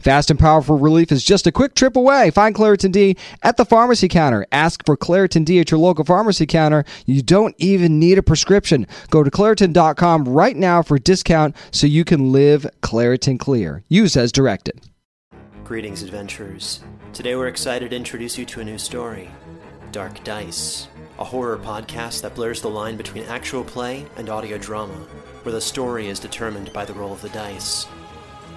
Fast and powerful relief is just a quick trip away. Find Claritin D at the pharmacy counter. Ask for Claritin D at your local pharmacy counter. You don't even need a prescription. Go to Claritin.com right now for a discount so you can live Claritin Clear. Use as directed. Greetings, adventurers. Today we're excited to introduce you to a new story Dark Dice, a horror podcast that blurs the line between actual play and audio drama, where the story is determined by the roll of the dice.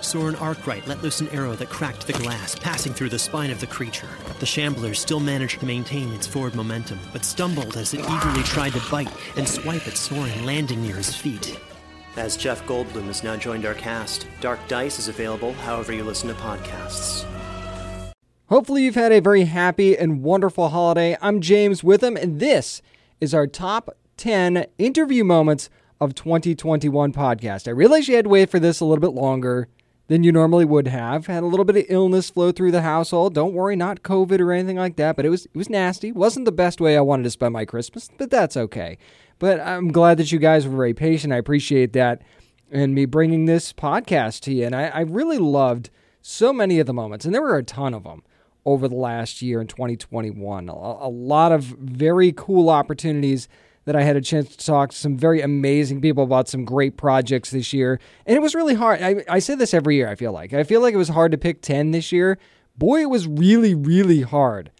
Soren Arkwright let loose an arrow that cracked the glass, passing through the spine of the creature. The shambler still managed to maintain its forward momentum, but stumbled as it eagerly tried to bite and swipe at Soren, landing near his feet. As Jeff Goldblum has now joined our cast, Dark Dice is available however you listen to podcasts. Hopefully, you've had a very happy and wonderful holiday. I'm James Witham, and this is our top 10 interview moments of 2021 podcast. I realized you had to wait for this a little bit longer than you normally would have. Had a little bit of illness flow through the household. Don't worry, not COVID or anything like that, but it was it was nasty. wasn't the best way I wanted to spend my Christmas, but that's okay. But I'm glad that you guys were very patient. I appreciate that and me bringing this podcast to you. And I, I really loved so many of the moments, and there were a ton of them over the last year in 2021. A, a lot of very cool opportunities that I had a chance to talk to some very amazing people about some great projects this year. And it was really hard. I, I say this every year, I feel like. I feel like it was hard to pick 10 this year. Boy, it was really, really hard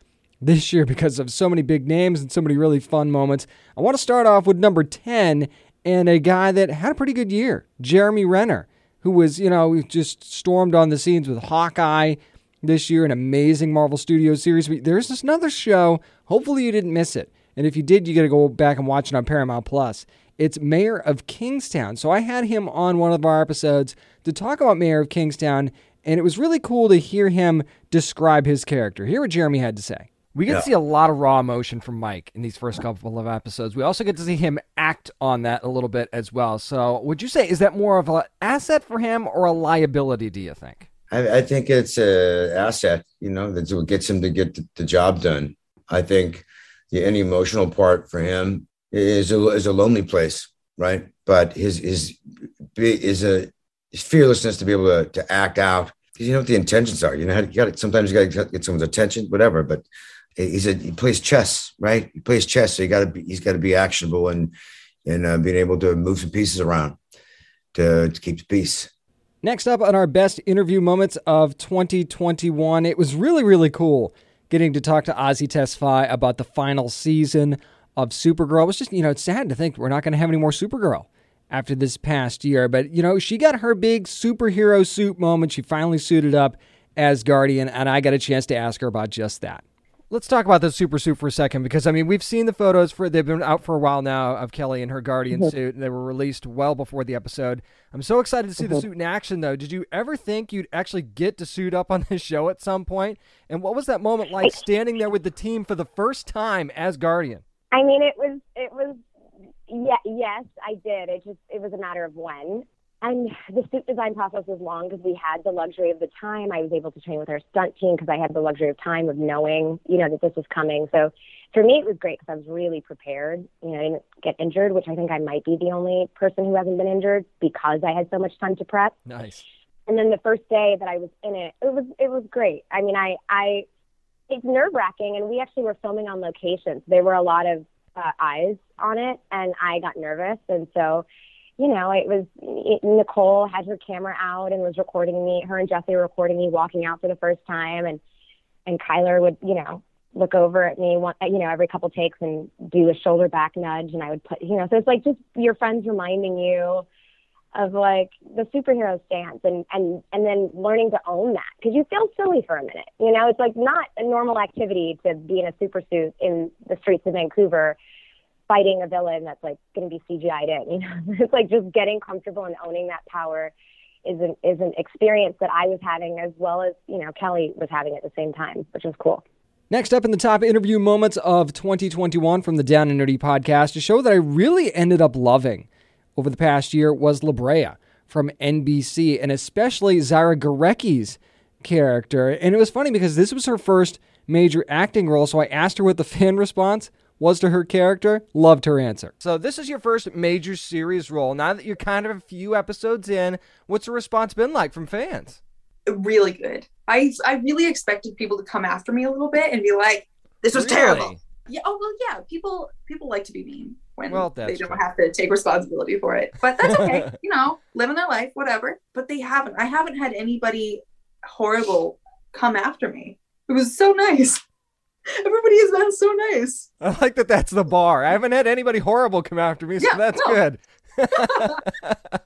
this year because of so many big names and so many really fun moments. I want to start off with number 10 and a guy that had a pretty good year, Jeremy Renner, who was, you know, just stormed on the scenes with Hawkeye this year, an amazing Marvel Studios series. There's this another show. Hopefully, you didn't miss it. And if you did, you got to go back and watch it on Paramount Plus. It's Mayor of Kingstown. So I had him on one of our episodes to talk about Mayor of Kingstown, and it was really cool to hear him describe his character. Hear what Jeremy had to say. We get yeah. to see a lot of raw emotion from Mike in these first couple of episodes. We also get to see him act on that a little bit as well. So, would you say is that more of an asset for him or a liability? Do you think? I, I think it's an asset. You know, that's what gets him to get the, the job done. I think the any emotional part for him is a is a lonely place, right? But his his is a his fearlessness to be able to, to act out because you know what the intentions are. You know, you got sometimes you got to get someone's attention, whatever. But he's a he plays chess, right? He plays chess, so you got to be he's got to be actionable and and uh, being able to move some pieces around to, to keep the peace. Next up on our best interview moments of 2021, it was really really cool getting to talk to Azie Tesfai about the final season of Supergirl. It was just, you know, it's sad to think we're not going to have any more Supergirl after this past year. But, you know, she got her big superhero suit moment. She finally suited up as Guardian, and I got a chance to ask her about just that. Let's talk about the super suit for a second because I mean we've seen the photos for they've been out for a while now of Kelly in her Guardian mm-hmm. suit and they were released well before the episode. I'm so excited to see mm-hmm. the suit in action though. Did you ever think you'd actually get to suit up on this show at some point? And what was that moment like standing there with the team for the first time as Guardian? I mean it was it was yeah yes I did. It just it was a matter of when. And the suit design process was long because we had the luxury of the time. I was able to train with our stunt team because I had the luxury of time of knowing, you know, that this was coming. So for me, it was great because I was really prepared. You know, I didn't get injured, which I think I might be the only person who hasn't been injured because I had so much time to prep. Nice. And then the first day that I was in it, it was it was great. I mean, I I it's nerve wracking, and we actually were filming on location. There were a lot of uh, eyes on it, and I got nervous, and so you know, it was it, Nicole had her camera out and was recording me. Her and Jesse were recording me walking out for the first time, and and Chyler would, you know, look over at me, one, you know, every couple takes and do a shoulder back nudge, and I would put, you know, so it's like just your friends reminding you of like the superhero stance and and and then learning to own that because you feel silly for a minute you know it's like not a normal activity to be in a super suit in the streets of vancouver fighting a villain that's like going to be CGI'd in. You know, it's like just getting comfortable and owning that power is an is an experience that I was having as well as you know Kelly was having at the same time, which was cool. Next up in the top interview moments of 2021 from the Down and Nerdy podcast, a show that I really ended up loving over the past year was La Brea from NBC, and especially Zyra Gorecki's character. And it was funny because this was her first major acting role, so I asked her what the fan response was to her character, loved her answer. So this is your first major series role. Now that you're kind of a few episodes in, what's the response been like from fans? Really good. I I really expected people to come after me a little bit and be like, "This was Really? terrible." Yeah. Oh well, yeah. People people like to be mean when Well, they don't true. have to take responsibility for it. But that's okay. you know, living their life, whatever. But they haven't. I haven't had anybody horrible come after me. It was so nice. Everybody has been so nice. I like that that's the bar. I haven't had anybody horrible come after me, so Yeah, that's no. good.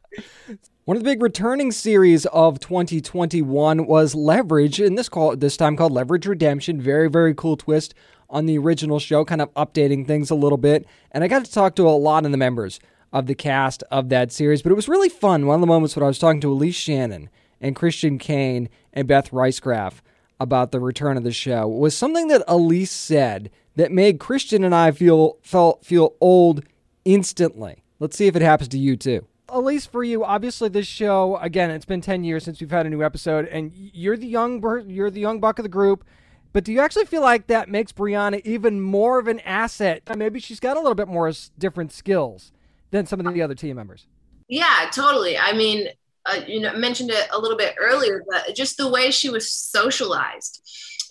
One of the big returning series of 2021 was Leverage, and this call this time called Leverage Redemption. Very very cool twist on the original show, kind of updating things a little bit. And I got to talk to a lot of the members of the cast of that series, but it was really fun. One of the moments when I was talking to Aleyse Shannon and Christian Kane and Beth Riesgraf about the return of the show was something that Aleyse said that made Christian and I feel felt feel old instantly. Let's see if it happens to you too. Aleyse, for you, obviously this show again, it's been ten years since we've had a new episode, and you're the young you're the young buck of the group. But do you actually feel like that makes Breanna even more of an asset? Maybe she's got a little bit more different skills than some of the other team members. Yeah, totally. I mean, uh, you know, mentioned it a little bit earlier, but just the way she was socialized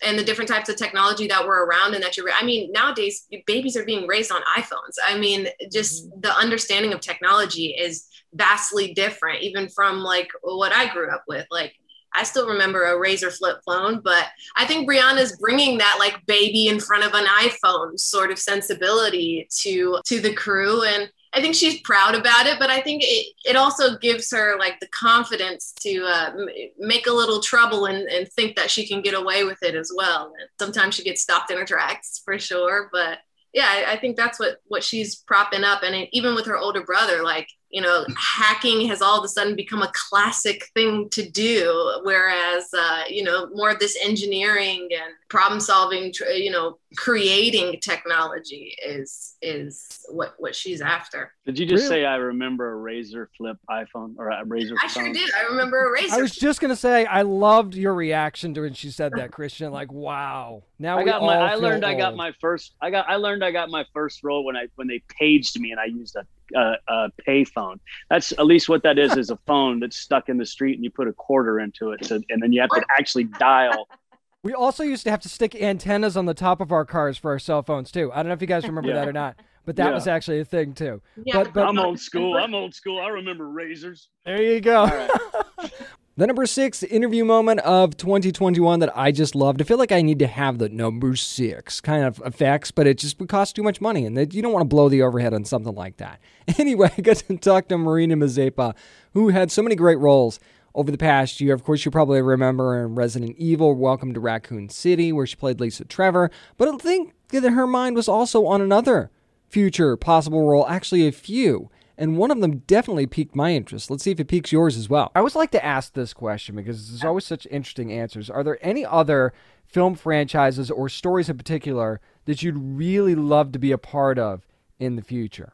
and the different types of technology that were around and that you're, I mean, nowadays babies are being raised on iPhones. I mean, just the understanding of technology is vastly different, even from like what I grew up with. Like, I still remember a Razr flip phone, but I think Breanna's bringing that like baby in front of an iPhone sort of sensibility to to the crew, and I think she's proud about it. But I think it, it also gives her like the confidence to uh, m- make a little trouble and, and think that she can get away with it as well. And sometimes she gets stopped in her tracks for sure, but yeah, I, I think that's what what she's propping up, and it, even with her older brother, like you know, hacking has all of a sudden become a classic thing to do, whereas uh, you know more of this engineering and problem solving, tr- you know, creating technology is is what what she's after. Did you just Really? say I remember a Razr flip iPhone or a Razr I sure did. I remember a Razr. I was just gonna say I loved your reaction to when she said that, Christian. Like, wow. Now I we got my. I feel learned I got my first. I got. I learned I got my first role when I when they paged me and I used a a, a pay phone. That's at least what that is. Is a phone that's stuck in the street and you put a quarter into it, to, and then you have to actually dial. We also used to have to stick antennas on the top of our cars for our cell phones too. I don't know if you guys remember Yeah. that or not, but that Yeah. was actually a thing too. Yeah. But but I'm old school. I'm old school. I remember razors. there you go. right. The number six interview moment of 2021 that I just loved. I feel like I need to have the number six kind of effects, but it just would cost too much money, and you don't want to blow the overhead on something like that. Anyway, I got to talk to Marina Mazepa, who had so many great roles over the past year. Of course, you probably remember in Resident Evil, Welcome to Raccoon City, where she played Lisa Trevor. But I think that her mind was also on another future possible role, actually, a few. And one of them definitely piqued my interest. Let's see if it piques yours as well. I always like to ask this question because there's always such interesting answers. Are there any other film franchises or stories in particular that you'd really love to be a part of in the future?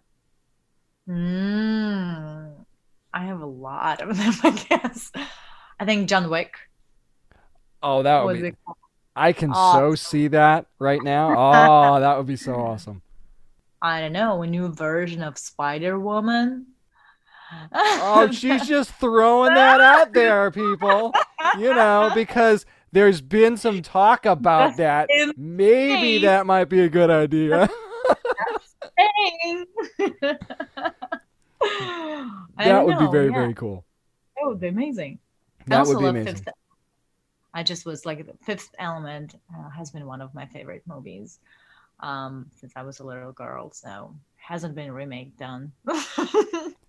Mm. I have a lot of them, I guess. I think John Wick. Oh, that would was be. I can Oh. so see that right now. Oh, that would be so awesome. I don't know, a new version of Spider Woman. Oh, she's just throwing that out there, people. You know, because there's been some talk about that. Maybe that might be a good idea. That would be very, yeah. very cool. That would be amazing. I That also would be love amazing. Fifth. I just was like the Fifth Element uh, has been one of my favorite movies um, since I was a little girl. So hasn't been remake done.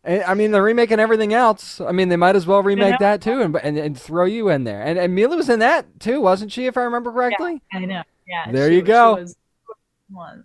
I mean, they're remaking everything else. I mean, they might as well remake that too, and, and and throw you in there. And, and Milla was in that too, wasn't she? If I remember correctly. I know. Yeah. There she- you go. One.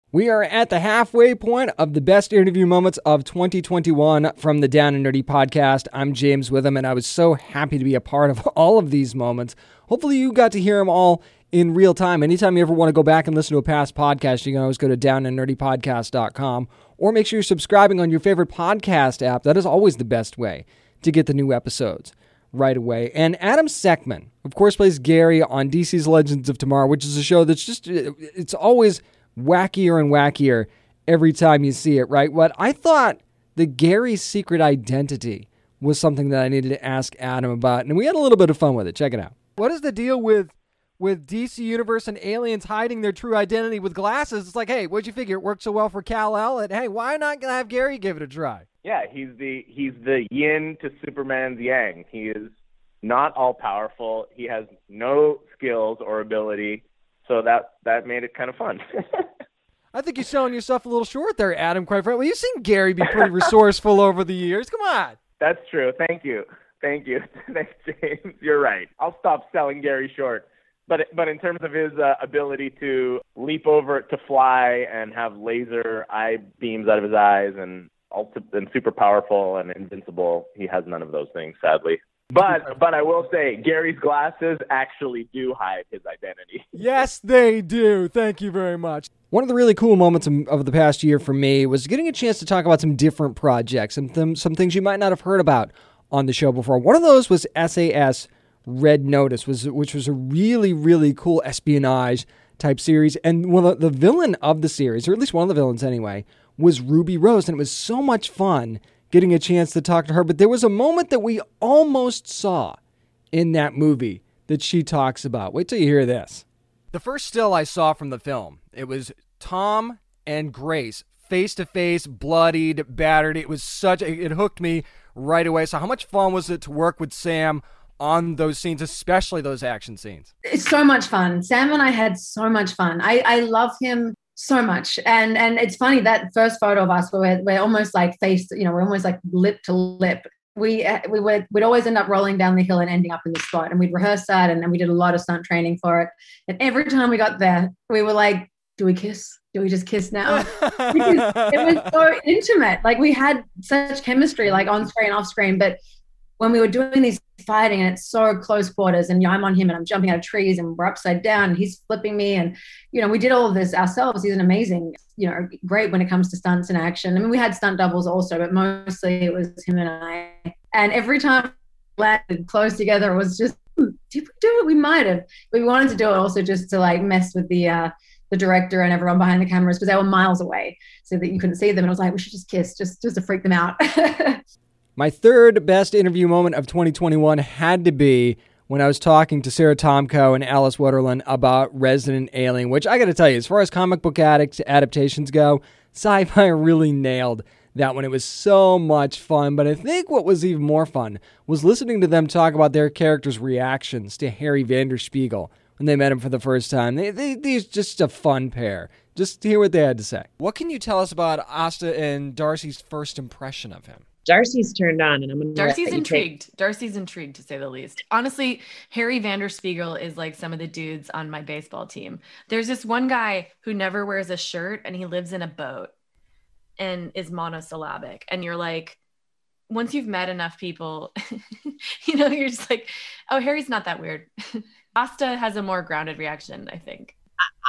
We are at the halfway point of the best interview moments of 2021 from the Down and Nerdy podcast. I'm James Witham, and I was so happy to be a part of all of these moments. Hopefully, you got to hear them all in real time. Anytime you ever want to go back and listen to a past podcast, you can always go to downandnerdypodcast.com or make sure you're subscribing on your favorite podcast app. That is always the best way to get the new episodes right away. And Adam Tsekhman, of course, plays Gary on DC's Legends of Tomorrow, which is a show that's just, it's always wackier and wackier every time you see it, right? What I thought the Gary's secret identity was something that I needed to ask Adam about, and we had a little bit of fun with it. Check it out. What is the deal with with DC Universe and aliens hiding their true identity with glasses? It's like, hey, what'd you figure? It worked so well for Kal El, and hey, why not have Gary give it a try? Yeah, he's the he's the yin to Superman's yang. He is not all powerful. He has no skills or ability, so that that made it kind of fun. I think you're selling yourself a little short there, Adam. Quite frankly, you've seen Gary be pretty resourceful over the years. Come on. That's true. Thank you. Thank you. Thanks, James. You're right. I'll stop selling Gary short. But but in terms of his uh, ability to leap over to fly and have laser eye beams out of his eyes and ulti- and super powerful and invincible, he has none of those things, sadly. But but I will say Gary's glasses actually do hide his identity. Yes, they do. Thank you very much. One of the really cool moments of of the past year for me was getting a chance to talk about some different projects, and some th- some things you might not have heard about on the show before. One of those was SAS Red Notice, was which was a really really cool espionage type series, and one of the villain of the series, or at least one of the villains anyway, was Ruby Rose, and it was so much fun getting a chance to talk to her. But there was a moment that we almost saw in that movie that she talks about. Wait till you hear this. The first still I saw from the film, it was Tom and Grace face to face, bloodied, battered. It was such it hooked me right away. So how much fun was it to work with Sam on those scenes, especially those action scenes? It's so much fun. Sam and I had so much fun. I, I love him so much. And and it's funny that first photo of us where we're, we're almost like face, you know, we're almost like lip to lip. We uh, we would we'd always end up rolling down the hill and ending up in the spot. And we'd rehearse that and then we did a lot of stunt training for it. And every time we got there, we were like, do we kiss? Do we just kiss now? because it was so intimate. Like we had such chemistry, like on screen, off screen. But when we were doing these fighting and it's so close quarters and I'm on him and I'm jumping out of trees and we're upside down and he's flipping me and you know we did all of this ourselves. He's an amazing you know great when it comes to stunts and action. I mean we had stunt doubles also but mostly it was him and I. And every time we landed close together it was just hmm, did we do it we might have? But we wanted to do it also just to like mess with the uh the director and everyone behind the cameras because they were miles away so that you couldn't see them. And I was like we should just kiss just just to freak them out My third best interview moment of 2021 had to be when I was talking to Sara Tomko and Alice Wetterlund about Resident Alien, which I got to tell you, as far as comic book addict adaptations go, sci fi really nailed that one. It was so much fun. But I think what was even more fun was listening to them talk about their characters' reactions to Harry Vanderspeigle when they met him for the first time. They, they, they're just a fun pair. Just hear what they had to say. What can you tell us about Asta and Darcy's first impression of him? Darcy's turned on, and I'm gonna. Darcy's you take- intrigued. Darcy's intrigued to say the least. Honestly, Harry Vanderspeigle is like some of the dudes on my baseball team. There's this one guy who never wears a shirt and he lives in a boat and is monosyllabic. And you're like, once you've met enough people, you know, you're just like, oh, Harry's not that weird. Asta has a more grounded reaction, I think.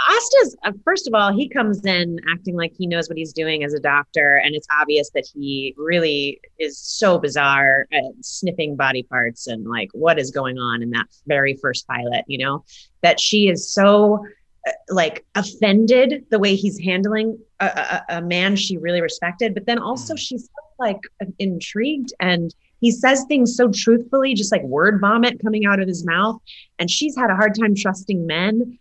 Asta's uh, first of all, he comes in acting like he knows what he's doing as a doctor, and it's obvious that he really is so bizarre at sniffing body parts and like what is going on in that very first pilot. You know that she is so uh, like offended the way he's handling a, a, a man she really respected, but then also she's like intrigued and he says things so truthfully, just like word vomit coming out of his mouth. And she's had a hard time trusting men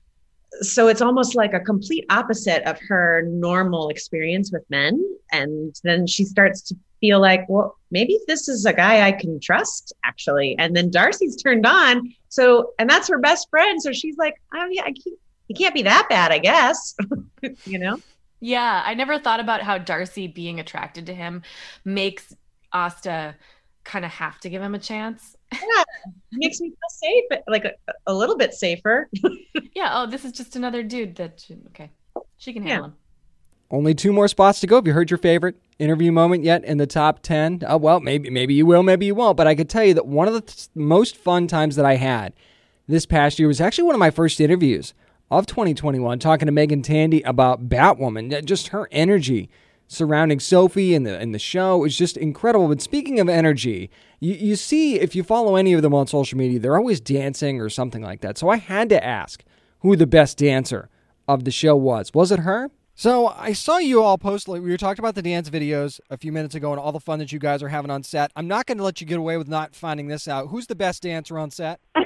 so it's almost like a complete opposite of her normal experience with men. And then she starts to feel like well maybe this is a guy i can trust actually. And then darcy's turned on. So and that's her best friend. So she's like oh yeah I can't, he can't be that bad i guess you know? Yeah, I never thought about how Darcy being attracted to him makes Asta kind of have to give him a chance. yeah makes me feel safe like a, a little bit safer yeah, oh, this is just another dude that she, okay. She can handle him. Only two more spots to go. Have you heard your favorite interview moment yet in the top 10? Oh, well, maybe maybe you will, maybe you won't. But I could tell you that one of the th- most fun times that I had this past year was actually one of my first interviews of 2021, talking to Meagan Tandy about Batwoman. Just her energy surrounding Sophie and the and the show is just incredible. But speaking of energy, you, you see if you follow any of them on social media, they're always dancing or something like that. So I had to ask who the best dancer of the show was. Was it her? So I saw you all post like we were talking about the dance videos a few minutes ago and all the fun that you guys are having on set. I'm not going to let you get away with not finding this out. Who's the best dancer on set? the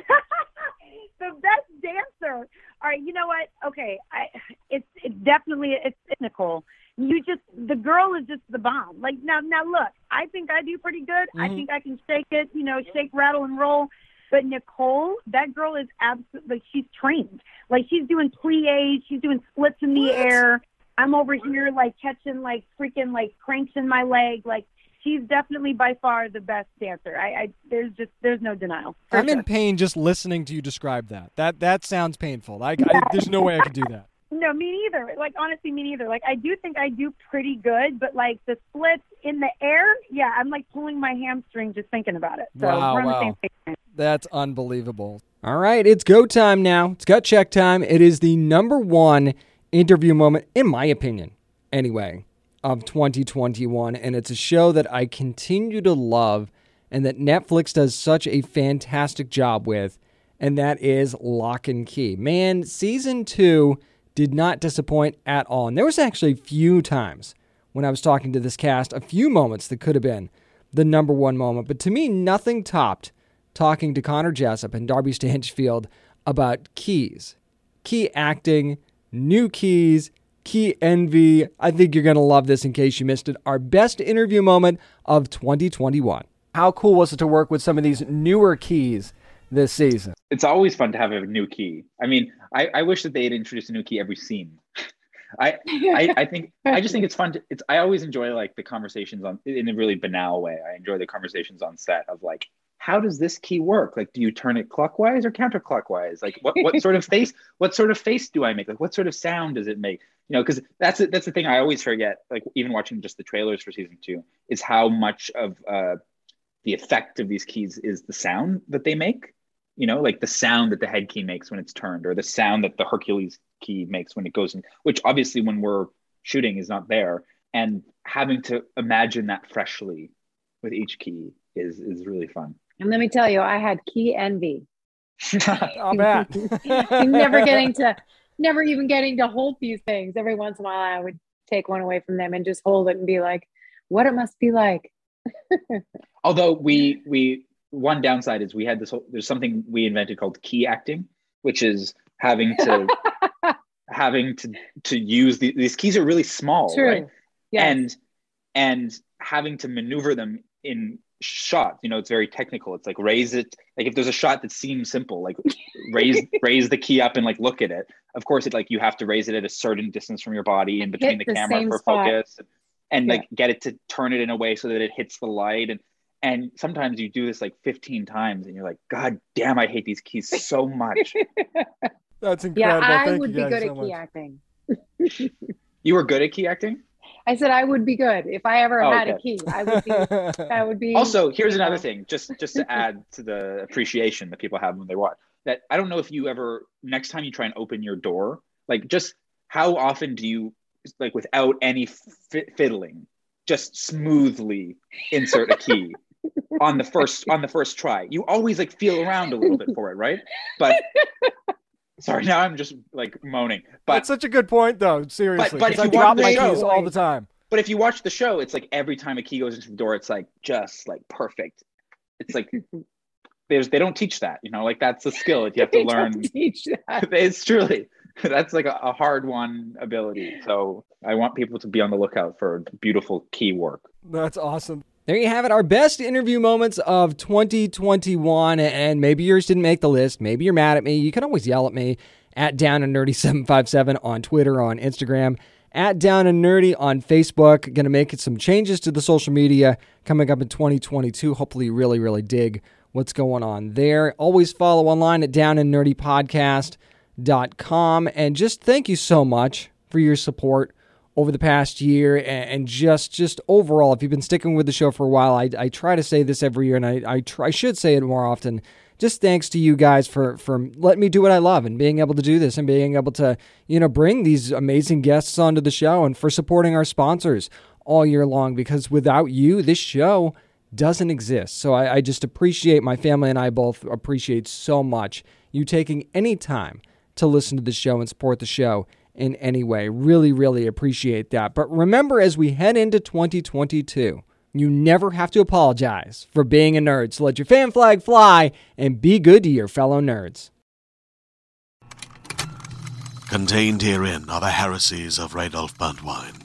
best dancer. All right, you know what? Okay, I it's it's definitely it's, it's Nicole. You just the girl is just the bomb. Like now now look, I think I do pretty good. I Mhm. think I can shake it, you know, shake, rattle, and roll. But Nicole, that girl is absolutely she's trained. Like she's doing plies, she's doing splits in the air. I'm over here like catching like freaking like cranks in my leg. Like she's definitely by far the best dancer. I, I there's just there's no denial. I'm sure. in pain just listening to you describe that. That that sounds painful. I, I there's no way I could do that. No, me neither. Like honestly, me neither. Like I do think I do pretty good, but like the splits in the air, yeah, I'm like pulling my hamstring just thinking about it. So Wow, we're on wow. the same page. That's unbelievable. All right, it's go time now. It's gut check time. It is the number one interview moment, in my opinion, anyway, of 2021. And it's a show that I continue to love and that Netflix does such a fantastic job with. And that is Locke and Key. Man, season two did not disappoint at all. And there was actually a few times when I was talking to this cast, a few moments that could have been the number one moment. But to me, nothing topped talking to Connor Jessup and Darby Stanchfield about keys, key acting, new keys, key envy. I think you're going to love this in case you missed it. Our best interview moment of 2021. How cool was it to work with some of these newer keys this season? it's always fun to have a new key. I mean, I, I wish that they had introduced a new key every scene. I, I I think I just think it's fun. To, it's I always enjoy like the conversations on in a really banal way. I enjoy the conversations on set of like, how does this key work? Like, do you turn it clockwise or counterclockwise? Like, what what sort of face? What sort of face do I make? Like, what sort of sound does it make? You know, because that's that's the thing I always forget. Like, even watching just the trailers for season two, is how much of uh, the effect of these keys is the sound that they make you know, like the sound that the head key makes when it's turned, or the sound that the Hercules key makes when it goes in, which obviously when we're shooting is not there. And having to imagine that freshly with each key is is really fun. And let me tell you, I had key envy. I'll bet. never getting to, never even getting to hold these things. Every once in a while, I would take one away from them and just hold it and be like, what it must be like Although we we one downside is we had this whole, there's something we invented called key acting, which is having to having to to use the, these keys are really small, True. right? Yes. And and having to maneuver them in shots. You know, it's very technical. It's like raise it. Like if there's a shot that seems simple, like raise raise the key up and like look at it. Of course, it like you have to raise it at a certain distance from your body and between the, the camera for spot. focus, and Yeah. like get it to turn it in a way so that it hits the light and. And sometimes you do this like 15 times and you're like, God damn, I hate these keys so much. That's incredible Yeah. I Thank would you be good so at much. key acting. you were good at key acting? I said I would be good if I ever Oh, had a key. I would be. I would be. also here's another know. thing just just to add to the appreciation that people have when they watch that i don't know if you ever next time you try and open your door like just how often do you like without any fi- fiddling just smoothly insert a key on the first on the first try you always like feel around a little bit for it right but sorry now i'm just like moaning but That's such a good point, though. Seriously, but if 'cause I drop my keys all the time. But if you watch the show, it's like every time a key goes into the door, it's like just like perfect. It's like there's they don't teach that, you know, like that's a skill that you have to They don't learn. teach that. it's truly that's like a, a hard won ability. So I want people to be on the lookout for beautiful key work. That's awesome. There you have it, our best interview moments of 2021. And maybe yours didn't make the list. Maybe you're mad at me. You can always yell at me at Down and Nerdy 757 on Twitter, on Instagram, at Down and Nerdy on Facebook. Going to make some changes to the social media coming up in 2022. Hopefully, you really, really dig what's going on there. Always follow online at Down and Nerdy Podcast.com. And just thank you so much for your support over the past year and, just just overall if you've been sticking with the show for a while I, I try to say this every year and I, I I should say it more often. Just thanks to you guys for for letting me do what I love and being able to do this and being able to you know bring these amazing guests onto the show and for supporting our sponsors all year long because without you this show doesn't exist. So I, I just appreciate my family and I both appreciate so much you taking any time to listen to the show and support the show in any way. Really, really appreciate that. But remember, as we head into 2022, you never have to apologize for being a nerd. So let your fan flag fly and be good to your fellow nerds. Contained herein are the heresies of Radolf Burntwine,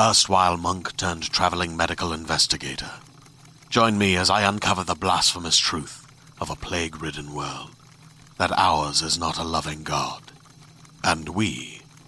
erstwhile monk turned traveling medical investigator. Join me as I uncover the blasphemous truth of a plague ridden world that ours is not a loving God, and we